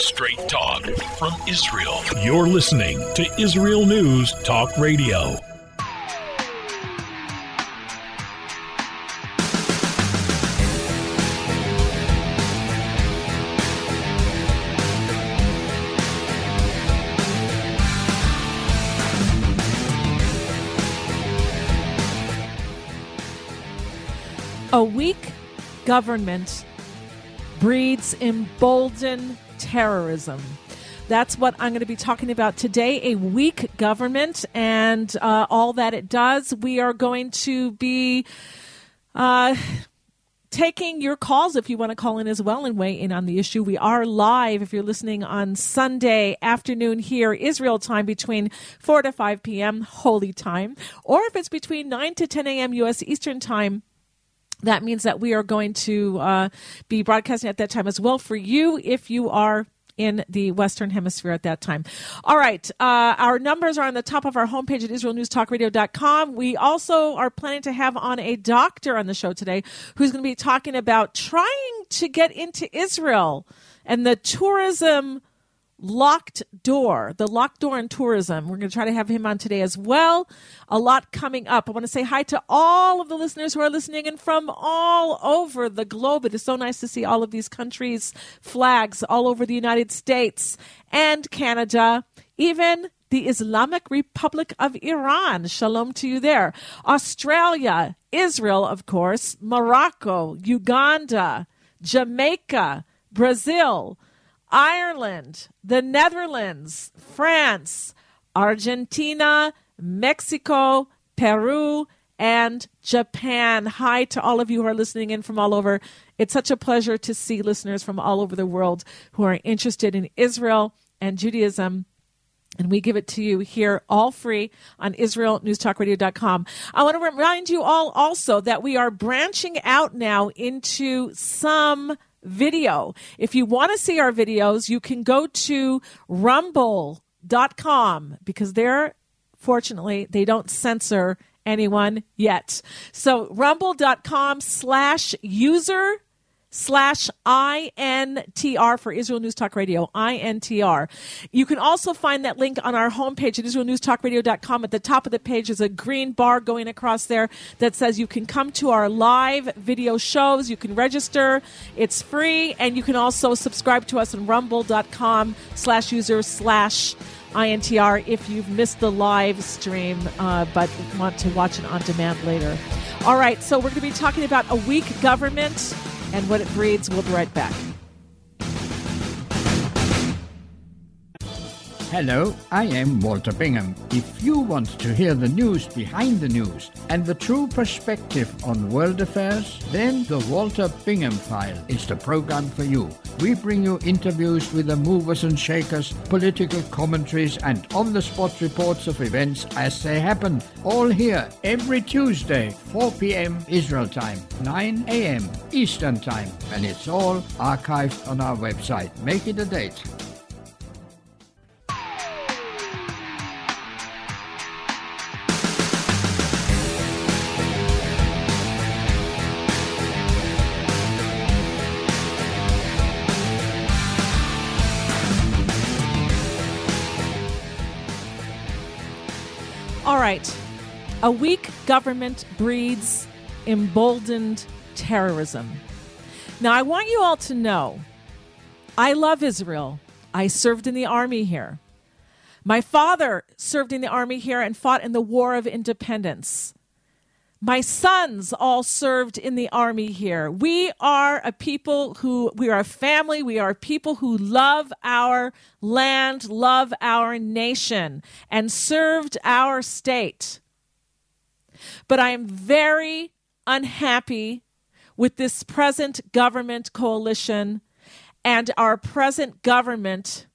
Straight talk from Israel. You're listening to Israel News Talk Radio. A weak government breeds emboldened terrorism. That's what I'm going to be talking about today a weak government and uh, all that it does. We are going to be. Uh, taking your calls if you want to call in as well and weigh in on the issue. We are live if you're listening on Sunday afternoon here, Israel time between 4 to 5 p.m., holy time, or if it's between 9 to 10 a.m. U.S. Eastern time that means that we are going to uh, be broadcasting at that time as well for you if you are in the Western Hemisphere at that time. All right. Uh, our numbers are on the top of our homepage at IsraelNewsTalkRadio.com. We also are planning to have on a doctor on the show today who's going to be talking about trying to get into Israel and the tourism locked door, the locked door in tourism. We're going to try to have him on today as well. A lot coming up. I want to say hi to all of the listeners who are listening and from all over the globe. It is so nice to see all of these countries' flags all over the United States and Canada, even the Islamic Republic of Iran. Shalom to you there. Australia, Israel, of course, Morocco, Uganda, Jamaica, Brazil, Ireland, the Netherlands, France, Argentina, Mexico, Peru, and Japan. Hi to all of you who are listening in from all over. It's such a pleasure to see listeners from all over the world who are interested in Israel and Judaism. And we give it to you here all free on IsraelNewsTalkRadio.com. I want to remind you all also that we are branching out now into some video. If you want to see our videos, you can go to rumble.com because they're fortunately they don't censor anyone yet. So rumble.com slash user slash INTR for Israel News Talk Radio, INTR. You can also find that link on our homepage at IsraelNewsTalkRadio.com. At the top of the page is a green bar going across there that says you can come to our live video shows. You can register. It's free. And you can also subscribe to us on rumble.com slash user slash INTR if you've missed the live stream uh, but want to watch it on demand later. All right, so we're going to be talking about a weak government and what it breeds. We'll be right back. Hello, I am Walter Bingham. If you want to hear the news behind the news and the true perspective on world affairs, then the Walter Bingham File is the program for you. We bring you interviews with the movers and shakers, political commentaries, and on the spot reports of events as they happen. All here every Tuesday, 4 p.m. Israel time, 9 a.m. Eastern time, and it's all archived on our website. Make it a date. Right. A weak government breeds emboldened terrorism. Now, I want you all to know I love Israel. I served in the army here. My father served in the army here and fought in the War of Independence. My sons all served in the army here. We are a people who, we are a family. We are people who love our land, love our nation, and served our state. But I am very unhappy with this present government coalition and our present government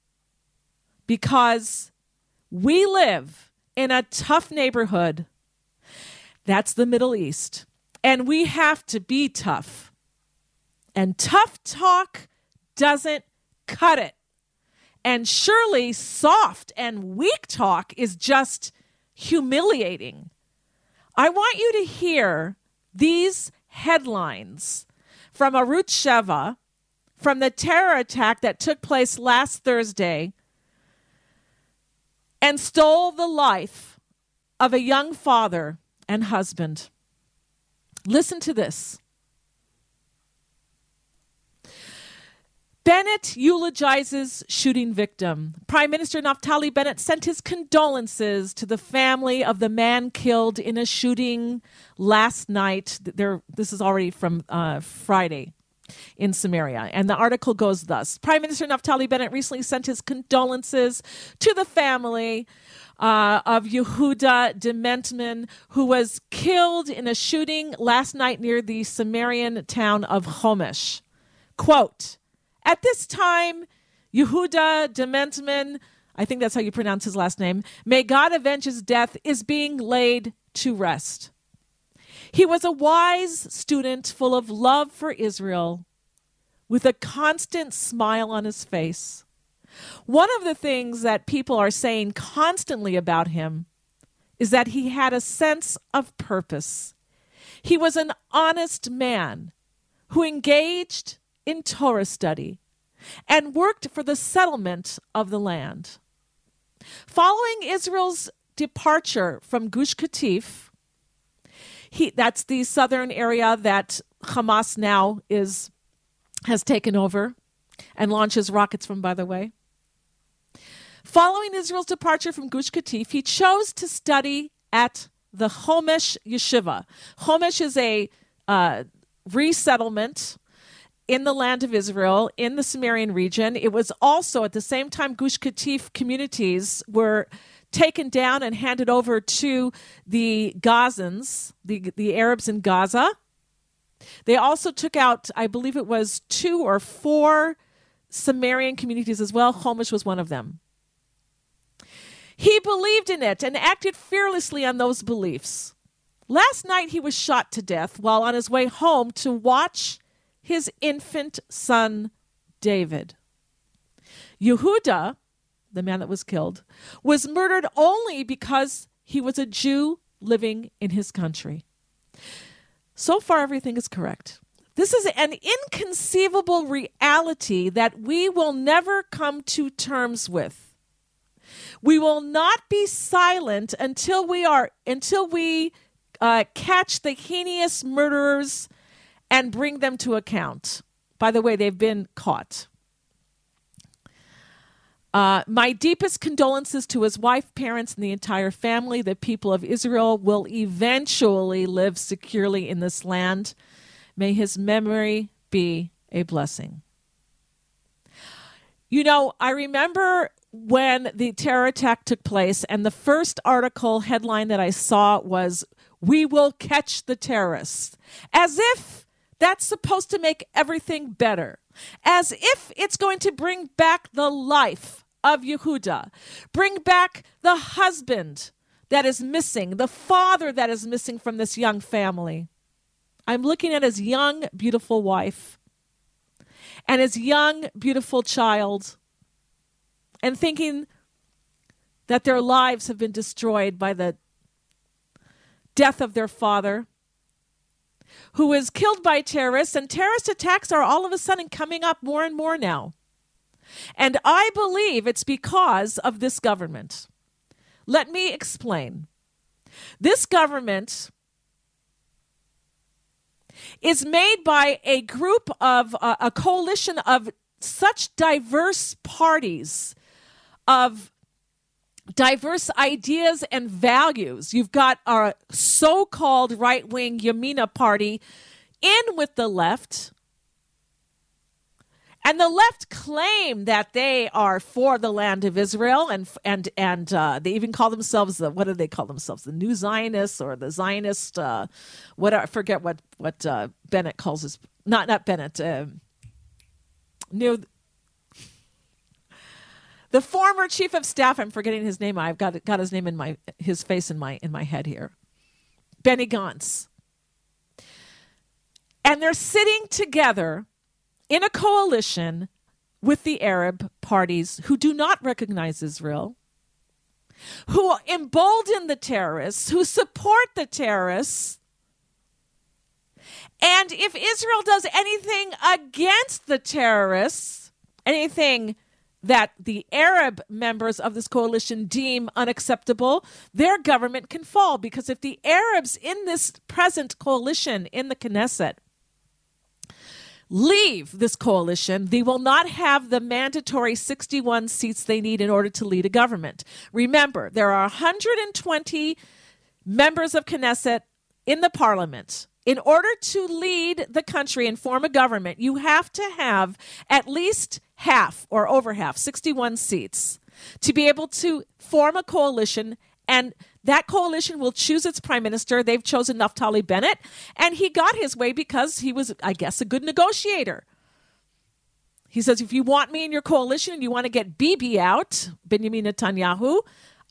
because we live in a tough neighborhood that's the Middle East. And we have to be tough. And tough talk doesn't cut it. And surely soft and weak talk is just humiliating. I want you to hear these headlines from Arutz Sheva, from the terror attack that took place last Thursday and stole the life of a young father and husband. Listen to this. Bennett eulogizes shooting victim. Prime Minister Naftali Bennett sent his condolences to the family of the man killed in a shooting last night. There, this is already from uh, Friday in Samaria. And the article goes thus Prime Minister Naftali Bennett recently sent his condolences to the family uh, of Yehuda Dimentman, who was killed in a shooting last night near the Samarian town of Homesh. Quote, at this time, Yehuda Dimentman, I think that's how you pronounce his last name, may God avenge his death, is being laid to rest. He was a wise student full of love for Israel, with a constant smile on his face. One of the things that people are saying constantly about him is that he had a sense of purpose. He was an honest man who engaged in Torah study and worked for the settlement of the land. Following Israel's departure from Gush Katif, he, that's the southern area that Hamas now is has taken over and launches rockets from, by the way. Following Israel's departure from Gush Katif, he chose to study at the Homesh Yeshiva. Homesh is a uh, resettlement in the land of Israel, in the Samarian region. It was also at the same time Gush Katif communities were taken down and handed over to the Gazans, the, the Arabs in Gaza. They also took out, I believe it was two or four Samarian communities as well. Homesh was one of them. He believed in it and acted fearlessly on those beliefs. Last night he was shot to death while on his way home to watch his infant son David. Yehuda, the man that was killed, was murdered only because he was a Jew living in his country. So far, everything is correct. This is an inconceivable reality that we will never come to terms with. We will not be silent until we are until we uh, catch the heinous murderers and bring them to account. By the way, they've been caught. Uh, my deepest condolences to his wife, parents, and the entire family. The people of Israel will eventually live securely in this land. May his memory be a blessing. You know, I remember when the terror attack took place, and the first article headline that I saw was, We will catch the terrorists. As if that's supposed to make everything better. As if it's going to bring back the life of Yehuda, bring back the husband that is missing, the father that is missing from this young family. I'm looking at his young, beautiful wife and his young, beautiful child and thinking that their lives have been destroyed by the death of their father who was killed by terrorists, and terrorist attacks are all of a sudden coming up more and more now. And I believe it's because of this government. Let me explain. This government is made by a group of uh, a coalition of such diverse parties of diverse ideas and values. You've got our so called right wing Yamina party in with the left. And the left claim that they are for the land of Israel, and and and uh, they even call themselves the what do they call themselves? The New Zionists or the Zionist? Uh, what I forget what what uh, Bennett calls his not not Bennett. Uh, new the former chief of staff, I'm forgetting his name. I've got got his name in my his face in my in my head here. Benny Gantz. And they're sitting together in a coalition with the Arab parties who do not recognize Israel, who embolden the terrorists, who support the terrorists, And if Israel does anything against the terrorists, anything that the Arab members of this coalition deem unacceptable, their government can fall. Because if the Arabs in this present coalition in the Knesset leave this coalition, they will not have the mandatory 61 seats they need in order to lead a government. Remember, there are 120 members of Knesset in the parliament. In order to lead the country and form a government, you have to have at least half or over half, 61 seats, to be able to form a coalition and that coalition will choose its prime minister. They've chosen Naftali Bennett, and he got his way because he was, I guess, a good negotiator. He says, if you want me in your coalition and you want to get Bibi out, Benjamin Netanyahu,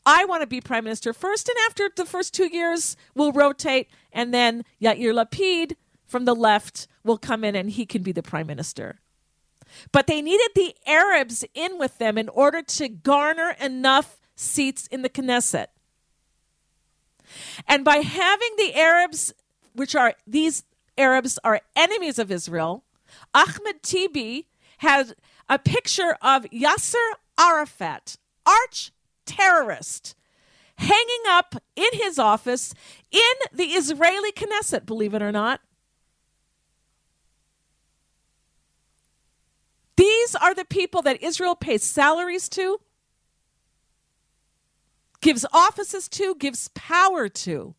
I want to be prime minister first. And after the first two years, we'll rotate, and then Yair Lapid from the left will come in and he can be the prime minister. But they needed the Arabs in with them in order to garner enough seats in the Knesset. And by having the Arabs, which are these Arabs are enemies of Israel, Ahmed Tibi had a picture of Yasser Arafat, arch terrorist, hanging up in his office in the Israeli Knesset, believe it or not. These are the people that Israel pays salaries to gives offices to, gives power to.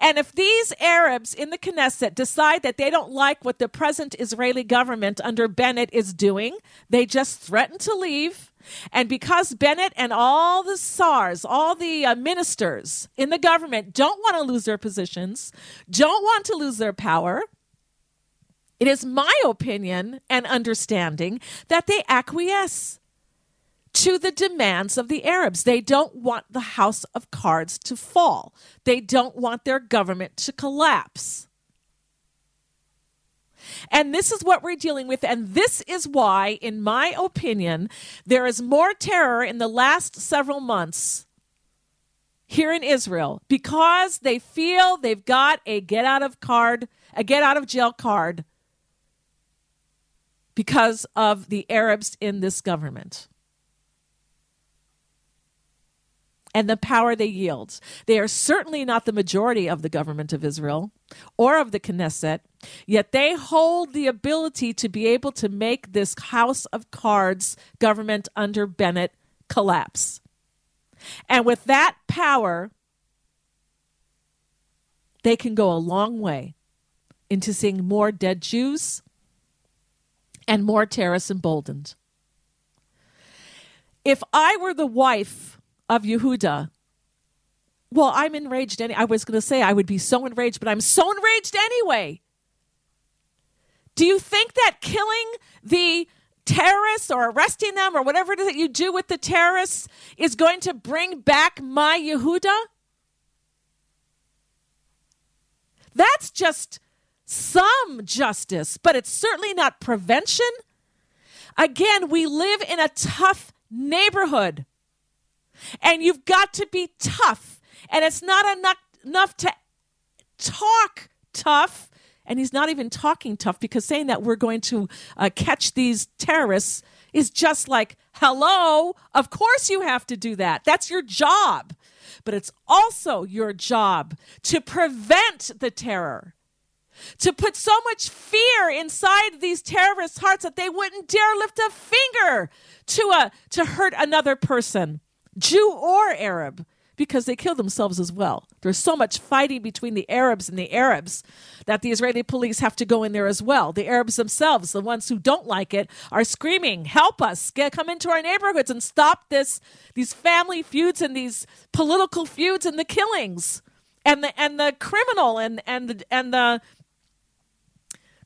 And if these Arabs in the Knesset decide that they don't like what the present Israeli government under Bennett is doing, they just threaten to leave. And because Bennett and all the SARs, all the uh, ministers in the government don't want to lose their positions, don't want to lose their power, it is my opinion and understanding that they acquiesce to the demands of the Arabs. They don't want the house of cards to fall, they don't want their government to collapse. And this is what we're dealing with. And this is why, in my opinion, there is more terror in the last several months here in Israel because they feel they've got a get out of card, a get out of jail card because of the Arabs in this government. And the power they yield. They are certainly not the majority of the government of Israel or of the Knesset, yet they hold the ability to be able to make this house of cards government under Bennett collapse. And with that power, they can go a long way into seeing more dead Jews and more terrorists emboldened. If I were the wife of Yehuda. Well, I'm enraged. Any- I was going to say I would be so enraged, but I'm so enraged anyway. Do you think that killing the terrorists or arresting them or whatever it is that you do with the terrorists is going to bring back my Yehuda? That's just some justice, but it's certainly not prevention. Again, we live in a tough neighborhood. And you've got to be tough. And it's not enough, enough to talk tough. And he's not even talking tough because saying that we're going to uh, catch these terrorists is just like, hello, of course you have to do that. That's your job. But it's also your job to prevent the terror, to put so much fear inside these terrorists' hearts that they wouldn't dare lift a finger to, a, to hurt another person. Jew or Arab, because they kill themselves as well. There's so much fighting between the Arabs and the Arabs that the Israeli police have to go in there as well. The Arabs themselves, the ones who don't like it, are screaming, "Help us! Get, come into our neighborhoods and stop this these family feuds and these political feuds and the killings and the and the criminal and and the, and the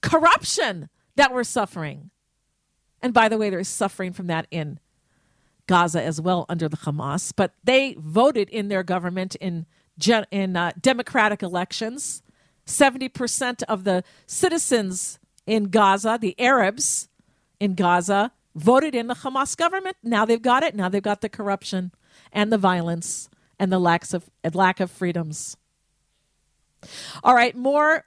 corruption that we're suffering." And by the way, there's suffering from that in Gaza as well under the Hamas, but they voted in their government in in uh, democratic elections. Seventy percent of the citizens in Gaza, the Arabs in Gaza, voted in the Hamas government. Now they've got it. Now they've got the corruption and the violence and the lacks of lack of freedoms. All right, more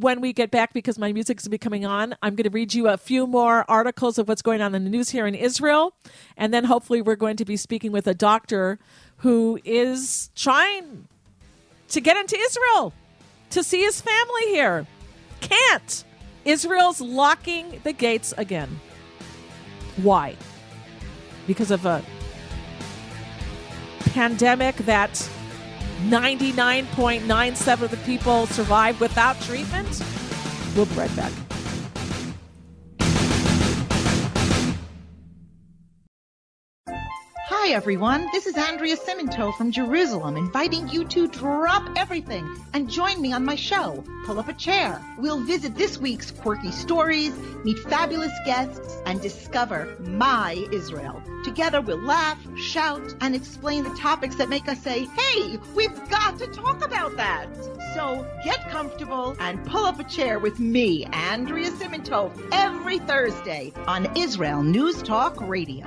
when we get back because my music is be coming on. I'm going to read you a few more articles of what's going on in the news here in Israel, and then hopefully we're going to be speaking with a doctor who is trying to get into Israel to see his family here. Can't. Israel's locking the gates again. Why? Because of a pandemic that 99.97 of the people survived without treatment? We'll be right back. Hi, everyone. This is Andrea Simantov from Jerusalem, inviting you to drop everything and join me on my show, Pull Up a Chair. We'll visit this week's quirky stories, meet fabulous guests, and discover my Israel. Together, we'll laugh, shout, and explain the topics that make us say, hey, we've got to talk about that. So get comfortable and pull up a chair with me, Andrea Simantov, every Thursday on Israel News Talk Radio.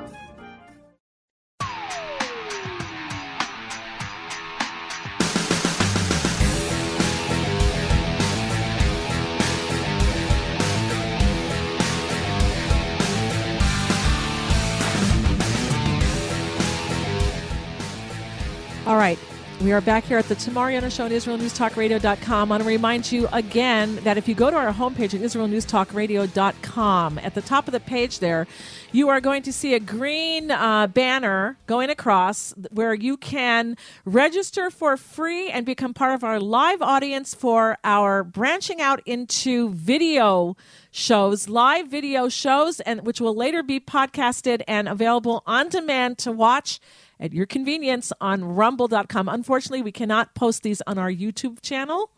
We are back here at the Tamar Yona Show on IsraelNewsTalkRadio.com. I want to remind you again that if you go to our homepage at IsraelNewsTalkRadio.com, at the top of the page there, you are going to see a green uh, banner going across where you can register for free and become part of our live audience for our branching out into video shows, live video shows, and which will later be podcasted and available on demand to watch at your convenience on rumble.com. Unfortunately, we cannot post these on our YouTube channel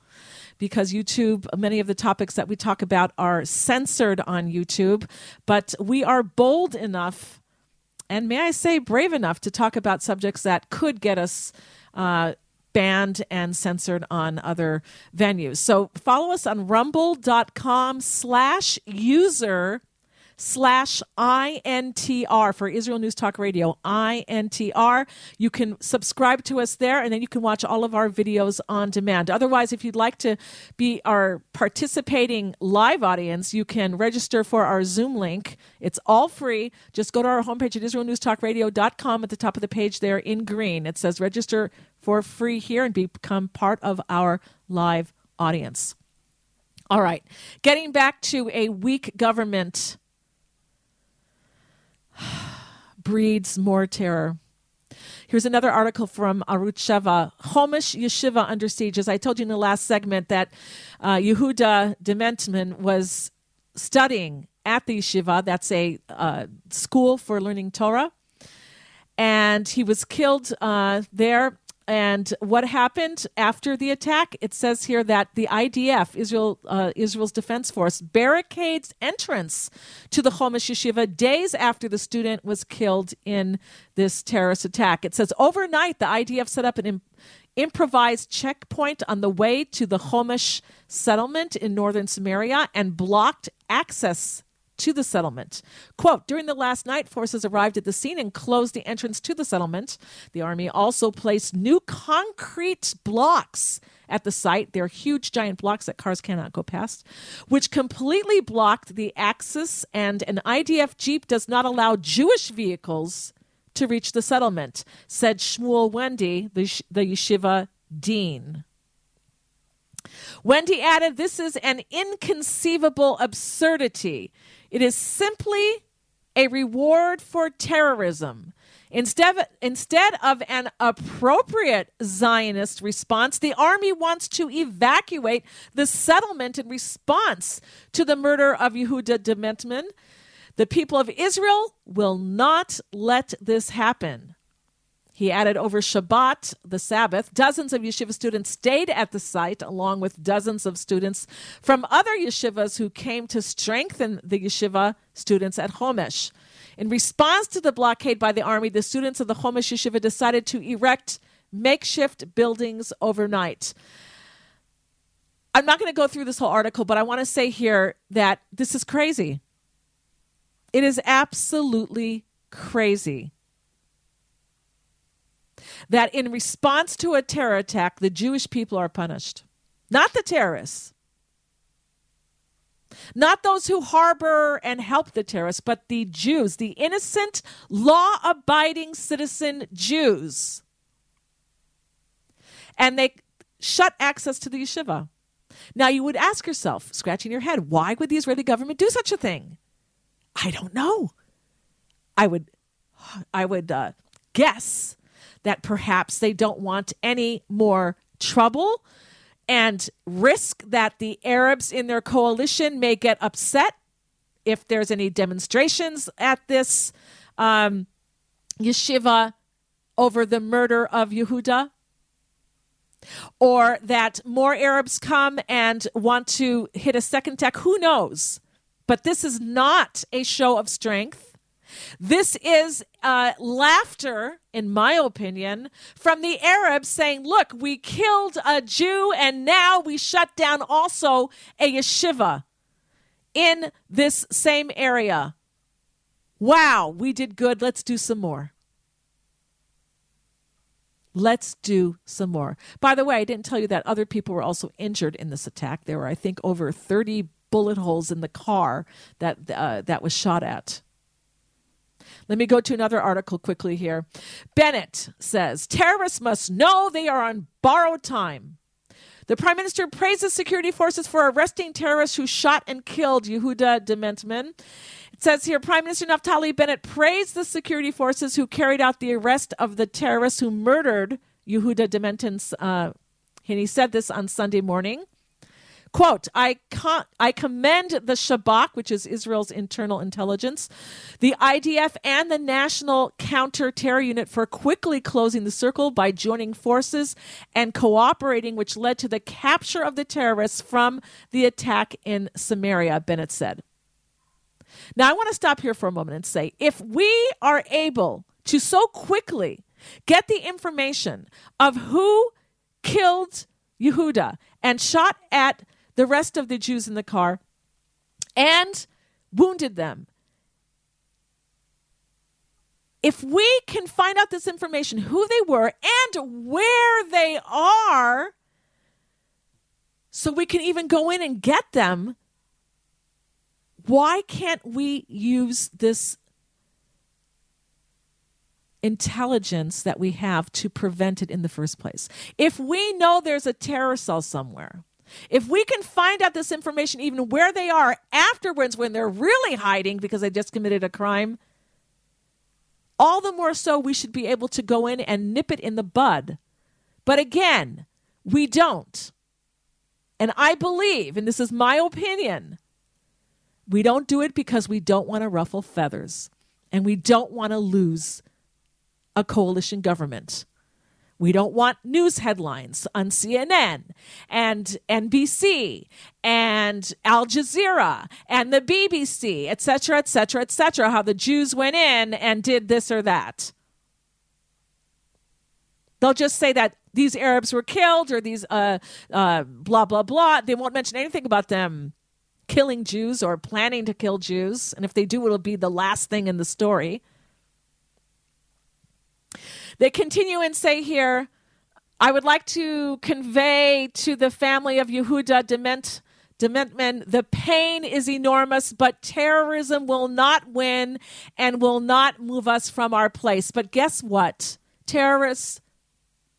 because YouTube, many of the topics that we talk about are censored on YouTube, but we are bold enough and may I say brave enough to talk about subjects that could get us uh, banned and censored on other venues. So follow us on rumble.com slash user slash INTR for Israel News Talk Radio, INTR. You can subscribe to us there and then you can watch all of our videos on demand. Otherwise, if you'd like to be our participating live audience, you can register for our Zoom link. It's all free. Just go to our homepage at IsraelNewsTalkRadio.com at the top of the page there in green. It says register for free here and become part of our live audience. All right, getting back to a weak government breeds more terror. Here's another article from Arutz Sheva. Homesh Yeshiva under siege. As I told you in the last segment, that uh, Yehuda Dimentman was studying at the yeshiva. That's a uh, school for learning Torah. And he was killed uh, there and what happened after the attack? It says here that the IDF, Israel, uh, Israel's Defense Force, barricades entrance to the Homesh Yeshiva days after the student was killed in this terrorist attack. It says overnight the IDF set up an imp- improvised checkpoint on the way to the Homesh settlement in northern Samaria and blocked access to the settlement. Quote During the last night, forces arrived at the scene and closed the entrance to the settlement. The Army also placed new concrete blocks at the site. They're huge, giant blocks that cars cannot go past, which completely blocked the access, and an IDF Jeep does not allow Jewish vehicles to reach the settlement, said Shmuel Wendy, the, the yeshiva dean. Wendy added, This is an inconceivable absurdity. It is simply a reward for terrorism. Instead, instead of an appropriate Zionist response, the army wants to evacuate the settlement in response to the murder of Yehuda Dimentman. The people of Israel will not let this happen. He added over Shabbat, the Sabbath, dozens of yeshiva students stayed at the site, along with dozens of students from other yeshivas who came to strengthen the yeshiva students at Homesh. In response to the blockade by the army, the students of the Homesh yeshiva decided to erect makeshift buildings overnight. I'm not going to go through this whole article, but I want to say here that this is crazy. It is absolutely crazy that in response to a terror attack, the Jewish people are punished. not the terrorists. Not those who harbor and help the terrorists, but the Jews, the innocent, law abiding citizen Jews. And they shut access to the yeshiva. Now, you would ask yourself, scratching your head, why would the Israeli government do such a thing? I don't know. I would, I would uh, guess that perhaps they don't want any more trouble and risk that the Arabs in their coalition may get upset if there's any demonstrations at this um, yeshiva over the murder of Yehuda. Or that more Arabs come and want to hit a second attack. Who knows? But this is not a show of strength. This is uh, laughter, in my opinion, from the Arabs saying, look, we killed a Jew and now we shut down also a yeshiva in this same area. Wow, we did good. Let's do some more. Let's do some more. By the way, I didn't tell you that other people were also injured in this attack. There were, I think, over 30 bullet holes in the car that uh, that was shot at. Let me go to another article quickly here. Bennett says terrorists must know they are on borrowed time. The prime minister praises security forces for arresting terrorists who shot and killed Yehuda Dimentman. It says here Prime Minister Naftali Bennett praised the security forces who carried out the arrest of the terrorists who murdered Yehuda Dimentman. Uh, and he said this on Sunday morning. Quote, I, con- I commend the Shabak, which is Israel's internal intelligence, the IDF, and the National Counter Terror Unit for quickly closing the circle by joining forces and cooperating, which led to the capture of the terrorists from the attack in Samaria, Bennett said. Now, I want to stop here for a moment and say if we are able to so quickly get the information of who killed Yehuda and shot at the rest of the Jews in the car and wounded them. If we can find out this information, who they were and where they are, so we can even go in and get them, why can't we use this intelligence that we have to prevent it in the first place? If we know there's a terror cell somewhere, if we can find out this information, even where they are afterwards when they're really hiding because they just committed a crime, all the more so we should be able to go in and nip it in the bud. But again, we don't. And I believe, and this is my opinion, we don't do it because we don't want to ruffle feathers and we don't want to lose a coalition government. We don't want news headlines on CNN and NBC and Al Jazeera and the BBC, et cetera, et cetera, et cetera, how the Jews went in and did this or that. They'll just say that these Arabs were killed or these uh, uh, blah, blah, blah. They won't mention anything about them killing Jews or planning to kill Jews. And if they do, it'll be the last thing in the story. They continue and say here, I would like to convey to the family of Yehuda Dement, Dimentman, the pain is enormous, but terrorism will not win and will not move us from our place. But guess what? Terrorists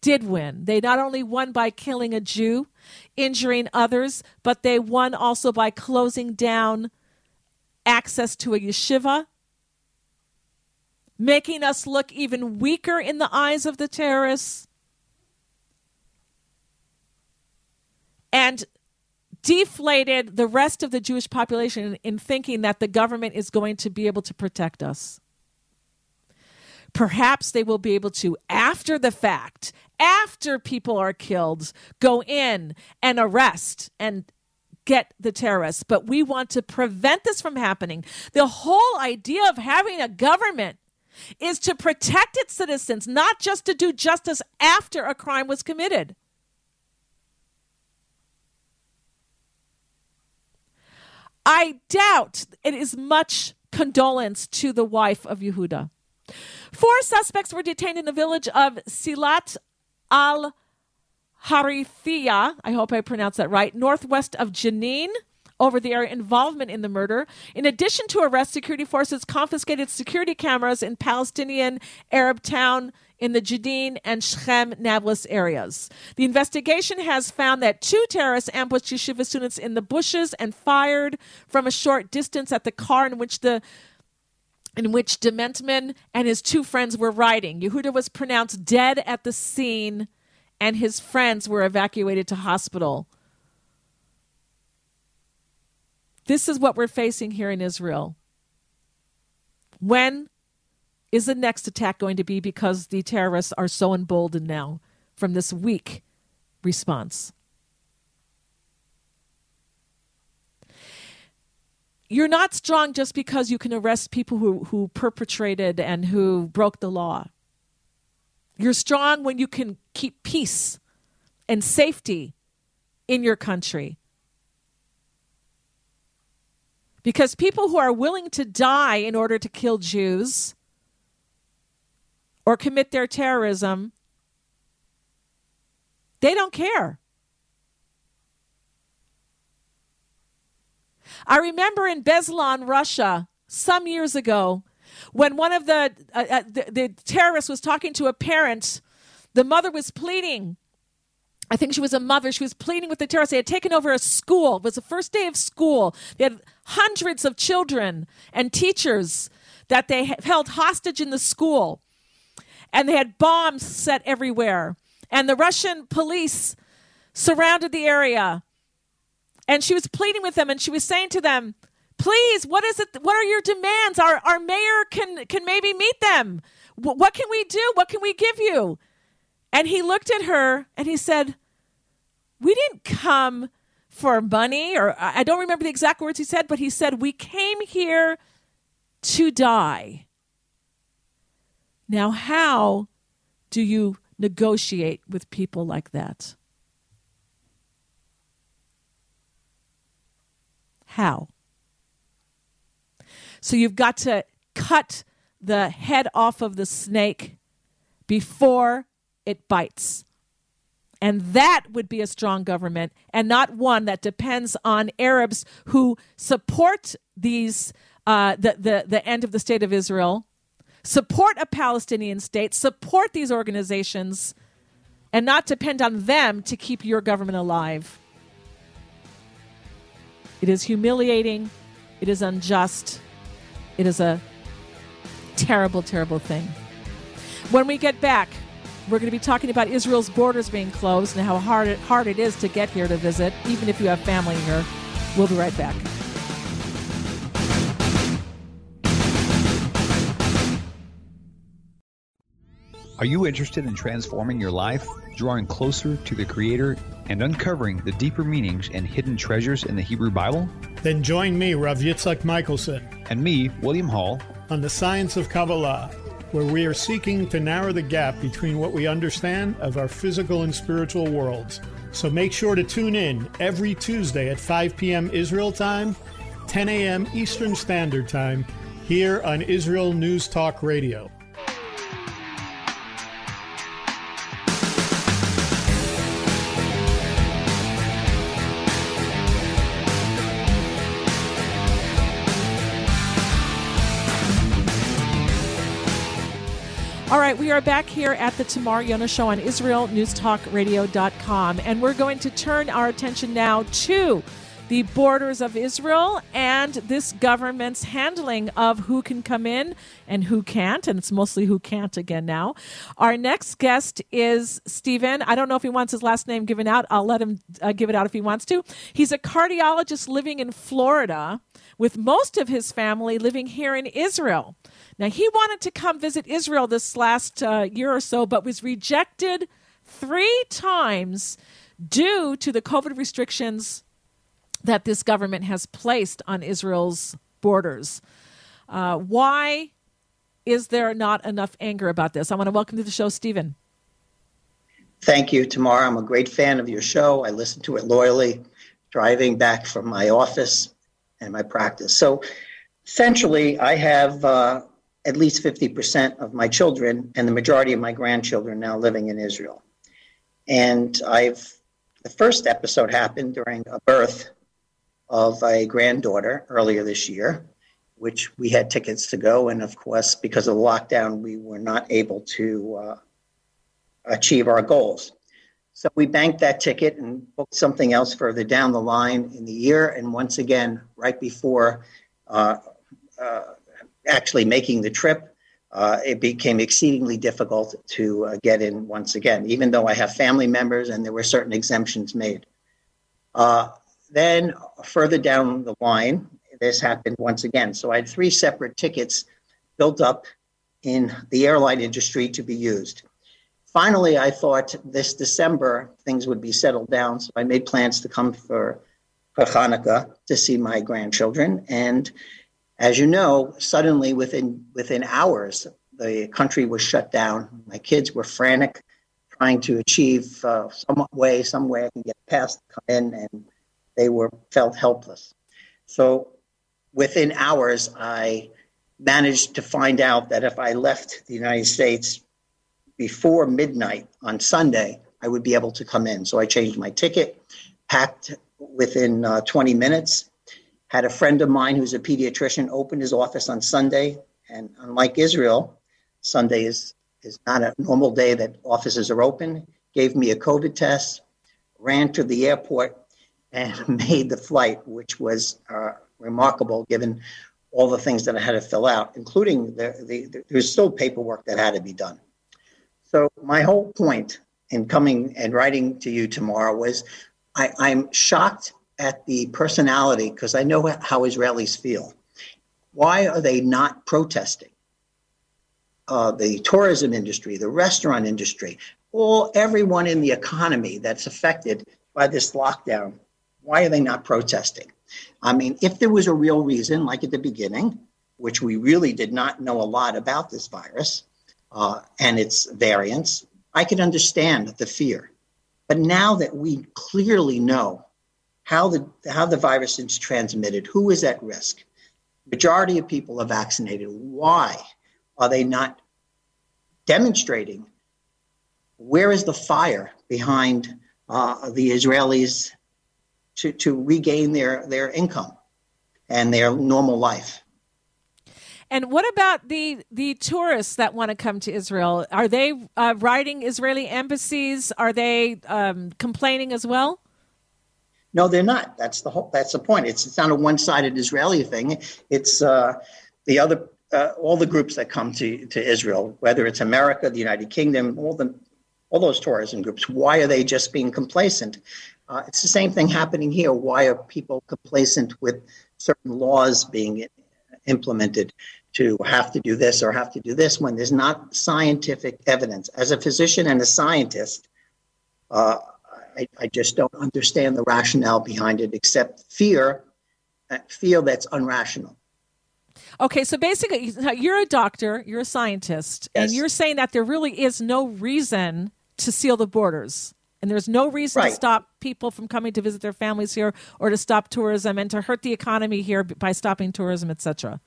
did win. They not only won by killing a Jew, injuring others, but they won also by closing down access to a yeshiva, making us look even weaker in the eyes of the terrorists. And deflated the rest of the Jewish population in thinking that the government is going to be able to protect us. Perhaps they will be able to, after the fact, after people are killed, go in and arrest and get the terrorists. But we want to prevent this from happening. The whole idea of having a government is to protect its citizens, not just to do justice after a crime was committed. I doubt it is much condolence to the wife of Yehuda. Four suspects were detained in the village of Silat al Harithia, I hope I pronounced that right, northwest of Jenin over their involvement in the murder. In addition to arrest, security forces confiscated security cameras in Palestinian Arab town in the Jenin and Shechem Nablus areas. The investigation has found that two terrorists ambushed yeshiva students in the bushes and fired from a short distance at the car in which the in which Dimentman and his two friends were riding. Yehuda was pronounced dead at the scene, and his friends were evacuated to hospital. This is what we're facing here in Israel. When is the next attack going to be because the terrorists are so emboldened now from this weak response? You're not strong just because you can arrest people who, who perpetrated and who broke the law. You're strong when you can keep peace and safety in your country. Because people who are willing to die in order to kill Jews or commit their terrorism, they don't care. I remember in Beslan, Russia, some years ago, when one of the, uh, uh, the, the terrorists was talking to a parent, the mother was pleading. I think she was a mother. She was pleading with the terrorists. They had taken over a school. It was the first day of school. They had hundreds of children and teachers that they held hostage in the school and they had bombs set everywhere. And the Russian police surrounded the area. And she was pleading with them and she was saying to them, Please, what is it? What are your demands? Our, our mayor can, can maybe meet them. W- what can we do? What can we give you? And he looked at her and he said, We didn't come for money, or I don't remember the exact words he said, but he said, We came here to die. Now, how do you negotiate with people like that? How? So you've got to cut the head off of the snake before it bites. And that would be a strong government and not one that depends on Arabs who support these uh, the, the, the end of the state of Israel support a Palestinian state, support these organizations, and not depend on them to keep your government alive. It is humiliating. It is unjust. It is a terrible, terrible thing. When we get back, we're going to be talking about Israel's borders being closed and how hard it, hard it is to get here to visit, even if you have family here. We'll be right back. Are you interested in transforming your life, drawing closer to the Creator, and uncovering the deeper meanings and hidden treasures in the Hebrew Bible? Then join me, Rav Yitzhak Michelson, and me, William Hall, on the Science of Kabbalah, where we are seeking to narrow the gap between what we understand of our physical and spiritual worlds. So make sure to tune in every Tuesday at 5 p.m. Israel time, 10 a.m. Eastern Standard Time, here on Israel News Talk Radio. All right, we are back here at the Tamar Yona Show on IsraelNewsTalkRadio.com, and we're going to turn our attention now to the borders of Israel and this government's handling of who can come in and who can't, and it's mostly who can't again now. Our next guest is Stephen. I don't know if he wants his last name given out. I'll let him uh, give it out if he wants to. He's a cardiologist living in Florida with most of his family living here in Israel. Now, he wanted to come visit Israel this last uh, year or so, but was rejected three times due to the COVID restrictions that this government has placed on Israel's borders. Uh, why is there not enough anger about this? I want to welcome to the show, Stephen. Thank you, Tamar. I'm a great fan of your show. I listen to it loyally, driving back from my office and my practice. So, essentially, I have uh, at least 50% of my children and the majority of my grandchildren now living in Israel. And I've the first episode happened during a birth of a granddaughter earlier this year, which we had tickets to go. And of course, because of the lockdown, we were not able to uh, achieve our goals. So we banked that ticket and booked something else further down the line in the year. And once again, right before uh, uh, actually making the trip, uh, it became exceedingly difficult to uh, get in once again, even though I have family members and there were certain exemptions made. Then further down the line, this happened once again. So I had three separate tickets built up in the airline industry to be used finally, I thought this December things would be settled down. So I made plans to come for, for Hanukkah to see my grandchildren. And as you know, suddenly within within hours, the country was shut down. My kids were frantic, trying to achieve uh, some way, some way I can get past, come in, and they were felt helpless. So within hours, I managed to find out that if I left the United States before midnight on Sunday, I would be able to come in. So I changed my ticket, packed within uh, 20 minutes. Had a friend of mine who's a pediatrician open his office on Sunday. And unlike Israel, Sunday is, is not a normal day that offices are open. Gave me a COVID test, ran to the airport, and made the flight, which was uh, remarkable given all the things that I had to fill out, including the, the, the, there's still paperwork that had to be done. So my whole point in coming and writing to you tomorrow was I, I'm shocked at the personality because I know how Israelis feel. Why are they not protesting? Uh, the tourism industry, the restaurant industry, all everyone in the economy that's affected by this lockdown. Why are they not protesting? I mean, if there was a real reason, like at the beginning, which we really did not know a lot about this virus, uh, and its variants, I could understand the fear. But now that we clearly know how the how the virus is transmitted, who is at risk, majority of people are vaccinated. Why are they not demonstrating? Where is the fire behind uh, the Israelis to, to regain their, their income and their normal life? And what about the the tourists that want to come to Israel? Are they uh, writing Israeli embassies? Are they um, complaining as well? No, they're not. That's the whole. That's the point. It's it's not a one sided Israeli thing. It's uh, the other uh, all the groups that come to to Israel, whether it's America, the United Kingdom, all the all those tourism groups. Why are they just being complacent? Uh, it's the same thing happening here. Why are people complacent with certain laws being implemented to have to do this or have to do this when there's not scientific evidence. As a physician and a scientist, uh, I, I, just don't understand the rationale behind it except fear, uh, fear that's unrational. Okay, so basically, you're a doctor, you're a scientist, yes. and you're saying that there really is no reason to seal the borders. And there's no reason right. to stop people from coming to visit their families here or to stop tourism and to hurt the economy here by stopping tourism, etc.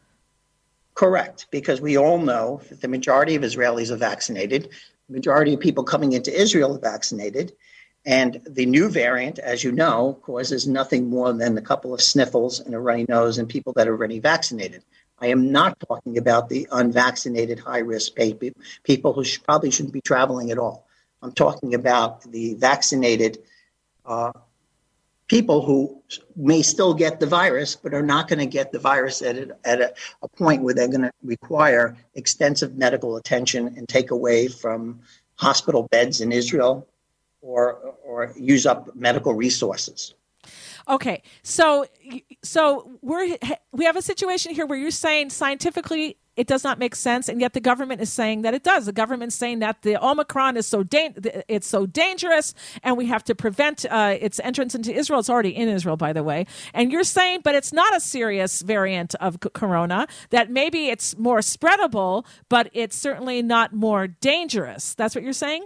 Correct, because we all know that the majority of Israelis are vaccinated. The majority of people coming into Israel are vaccinated. And the new variant, as you know, causes nothing more than a couple of sniffles and a runny nose in people that are already vaccinated. I am not talking about the unvaccinated high risk people who probably shouldn't be traveling at all. I'm talking about the vaccinated uh, people who may still get the virus, but are not going to get the virus at, a, at a, a point where they're going to require extensive medical attention and take away from hospital beds in Israel or, or use up medical resources. Okay, so so we're we have a situation here where you're saying scientifically it does not make sense, and yet the government is saying that it does. The government's saying that the Omicron is so da- it's so dangerous, and we have to prevent uh, its entrance into Israel. It's already in Israel, by the way. And you're saying, but it's not a serious variant of corona. That maybe it's more spreadable, but it's certainly not more dangerous. That's what you're saying.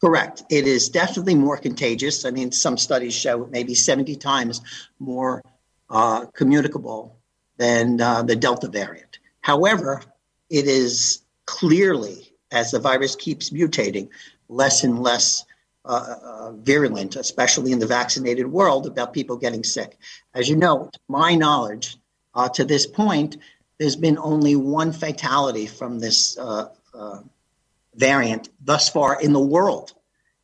Correct. It is definitely more contagious. I mean, some studies show it maybe 70 times more uh, communicable than uh, the Delta variant. However, it is clearly, as the virus keeps mutating, less and less uh, uh, virulent, especially in the vaccinated world, about people getting sick. As you know, to my knowledge, uh, to this point, there's been only one fatality from this uh, uh, variant thus far in the world.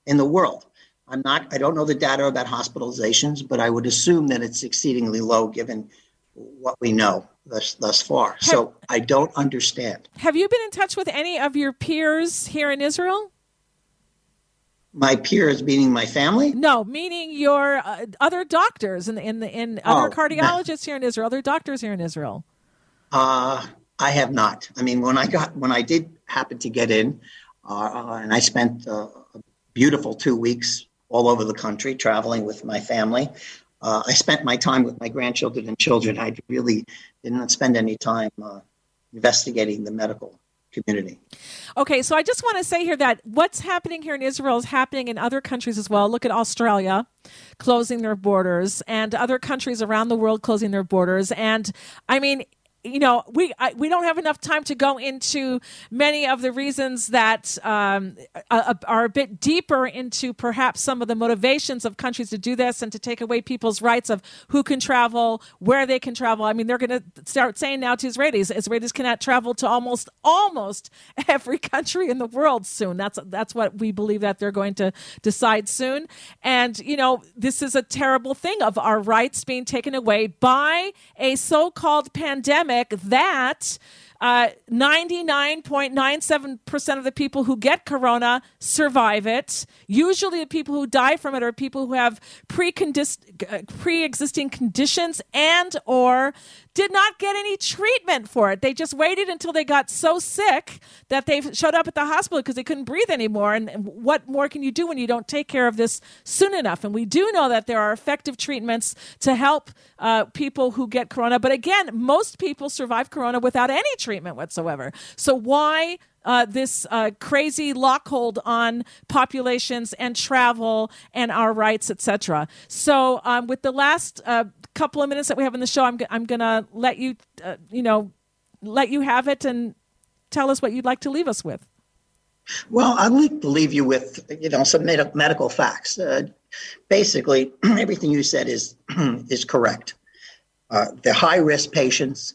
In the world, I'm not. I don't know the data about hospitalizations, but I would assume that it's exceedingly low given what we know thus thus far. Have, so I don't understand. Have you been in touch with any of your peers here in Israel? my peers, meaning my family? No, meaning your uh, other doctors and in, in, in, other oh, cardiologists here in Israel, other doctors here in Israel. Uh, I have not. I mean, when I got when I did happen to get in, uh, and I spent uh, a beautiful two weeks all over the country traveling with my family. Uh, I spent my time with my grandchildren and children. I really did not spend any time uh, investigating the medical community. Okay, so I just want to say here that what's happening here in Israel is happening in other countries as well. Look at Australia closing their borders and other countries around the world closing their borders. And I mean, you know, we I, we don't have enough time to go into many of the reasons that um, are a bit deeper into perhaps some of the motivations of countries to do this and to take away people's rights of who can travel, where they can travel. I mean, they're going to start saying now to Israelis, Israelis cannot travel to almost almost every country in the world soon. That's that's what we believe that they're going to decide soon. And you know, this is a terrible thing of our rights being taken away by a so-called pandemic pandemic that uh, 99.97% of the people who get corona survive it. Usually, the people who die from it are people who have uh, pre-existing conditions and or did not get any treatment for it. They just waited until they got so sick that they showed up at the hospital because they couldn't breathe anymore. And what more can you do when you don't take care of this soon enough? And we do know that there are effective treatments to help uh, people who get corona. But again, most people survive corona without any treatment whatsoever. So why? Uh, this uh, crazy lockhold on populations and travel and our rights, etc. So, um, with the last uh, couple of minutes that we have in the show, I'm, I'm going to let you, uh, you know, let you have it and tell us what you'd like to leave us with. Well, I'd like to leave you with, you know, some med- medical facts. Uh, basically, everything you said is is correct. Uh, the high risk patients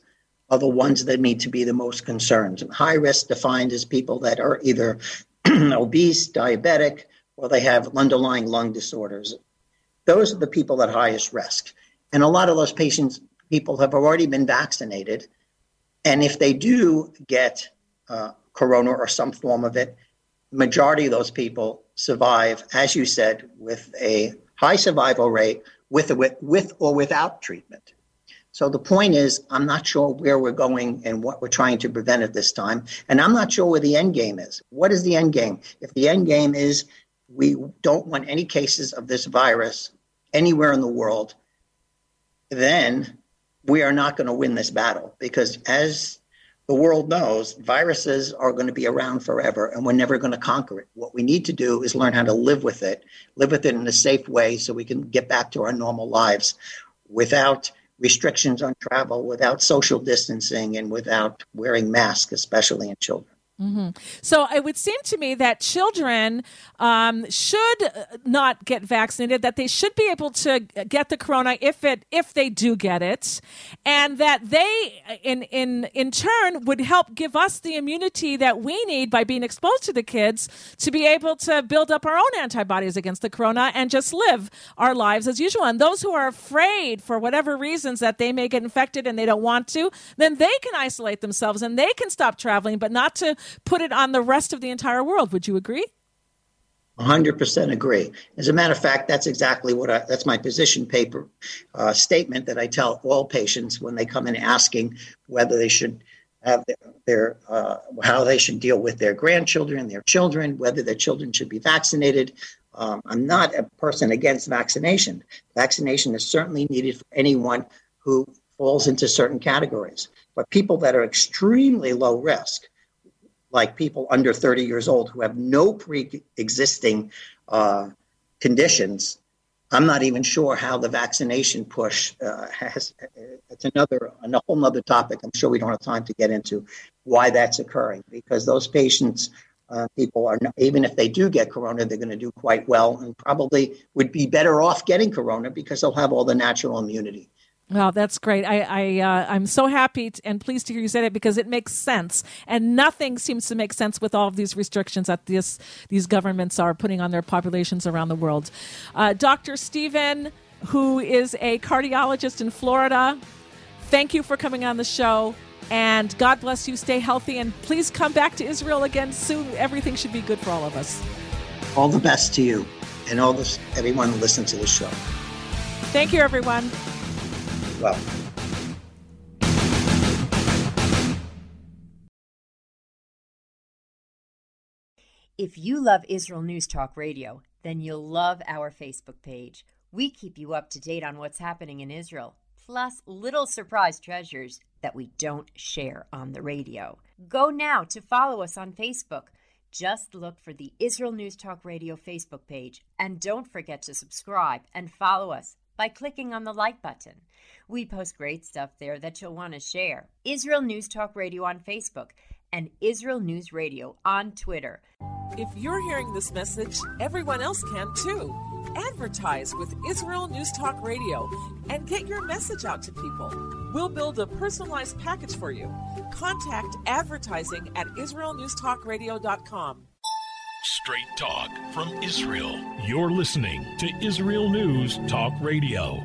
are the ones that need to be the most concerned. And High risk defined as people that are either obese, diabetic, or they have underlying lung disorders. Those are the people at highest risk. And a lot of those patients, people have already been vaccinated. And if they do get uh, corona or some form of it, majority of those people survive, as you said, with a high survival rate with, with, with or without treatment. So the point is, I'm not sure where we're going and what we're trying to prevent at this time. And I'm not sure where the end game is. What is the end game? If the end game is we don't want any cases of this virus anywhere in the world, then we are not going to win this battle because as the world knows viruses are going to be around forever and we're never going to conquer it. What we need to do is learn how to live with it, live with it in a safe way so we can get back to our normal lives without restrictions on travel, without social distancing, and without wearing masks, especially in children. Mm-hmm. So it would seem to me that children um, should uh, not get vaccinated; that they should be able to get the corona if it if they do get it, and that they, in in in turn, would help give us the immunity that we need by being exposed to the kids to be able to build up our own antibodies against the corona and just live our lives as usual. And those who are afraid for whatever reasons that they may get infected and they don't want to, then they can isolate themselves and they can stop traveling, but not to put it on the rest of the entire world. Would you agree? 100% agree. As a matter of fact, that's exactly what I, that's my position paper uh, statement that I tell all patients when they come in asking whether they should have their, their uh, how they should deal with their grandchildren, their children, whether their children should be vaccinated. Um, I'm not a person against vaccination. Vaccination is certainly needed for anyone who falls into certain categories. But people that are extremely low risk, like people under 30 years old who have no pre-existing uh, conditions i'm not even sure how the vaccination push uh, has it's another a whole other topic i'm sure we don't have time to get into why that's occurring because those patients uh, people are, not, even if they do get corona, they're going to do quite well and probably would be better off getting corona because they'll have all the natural immunity. Well, that's great. I, I uh, I'm so happy and pleased to hear you say that because it makes sense, and nothing seems to make sense with all of these restrictions that this these governments are putting on their populations around the world. Uh, Dr. Stephen, who is a cardiologist in Florida, thank you for coming on the show. And God bless you. Stay healthy, and please come back to Israel again soon. Everything should be good for all of us. All the best to you and all this everyone who listens to the show. Thank you, everyone well. If you love Israel News Talk Radio, then you'll love our Facebook page. We keep you up to date on what's happening in Israel, plus little surprise treasures that we don't share on the radio. Go now to follow us on Facebook. Just look for the Israel News Talk Radio Facebook page and don't forget to subscribe and follow us by clicking on the like button. We post great stuff there that you'll want to share. Israel News Talk Radio on Facebook and Israel News Radio on Twitter. If you're hearing this message, everyone else can too. Advertise with Israel News Talk Radio and get your message out to people. We'll build a personalized package for you. Contact advertising at israelnewstalkradio.com. Straight talk from Israel. You're listening to Israel News Talk Radio.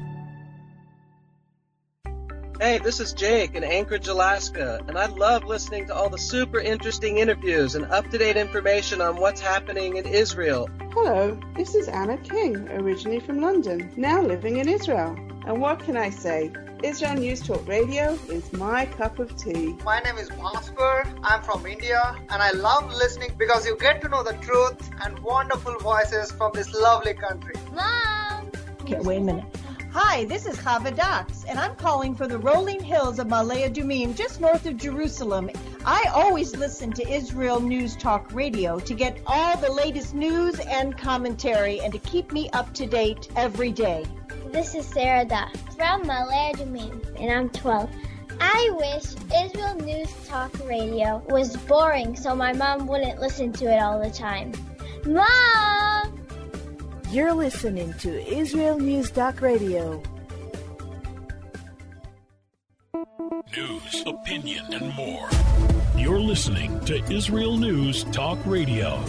Hey, this is Jake in Anchorage, Alaska, and I love listening to all the super interesting interviews and up to date information on what's happening in Israel. Hello, this is Anna King, originally from London, now living in Israel. And what can I say? Israel News Talk Radio is my cup of tea. My name is Bhaskar. I'm from India, and I love listening because you get to know the truth and wonderful voices from this lovely country. Mom! Okay, wait a minute. Hi, this is Chava Dax, and I'm calling from the rolling hills of Ma'ale Adumim, just north of Jerusalem. I always listen to Israel News Talk Radio to get all the latest news and commentary and to keep me up to date every day. This is Sarah Dax from Ma'ale Adumim, and I'm 12. I wish Israel News Talk Radio was boring so my mom wouldn't listen to it all the time. Mom! You're listening to Israel News Talk Radio. News, opinion, and more. You're listening to Israel News Talk Radio.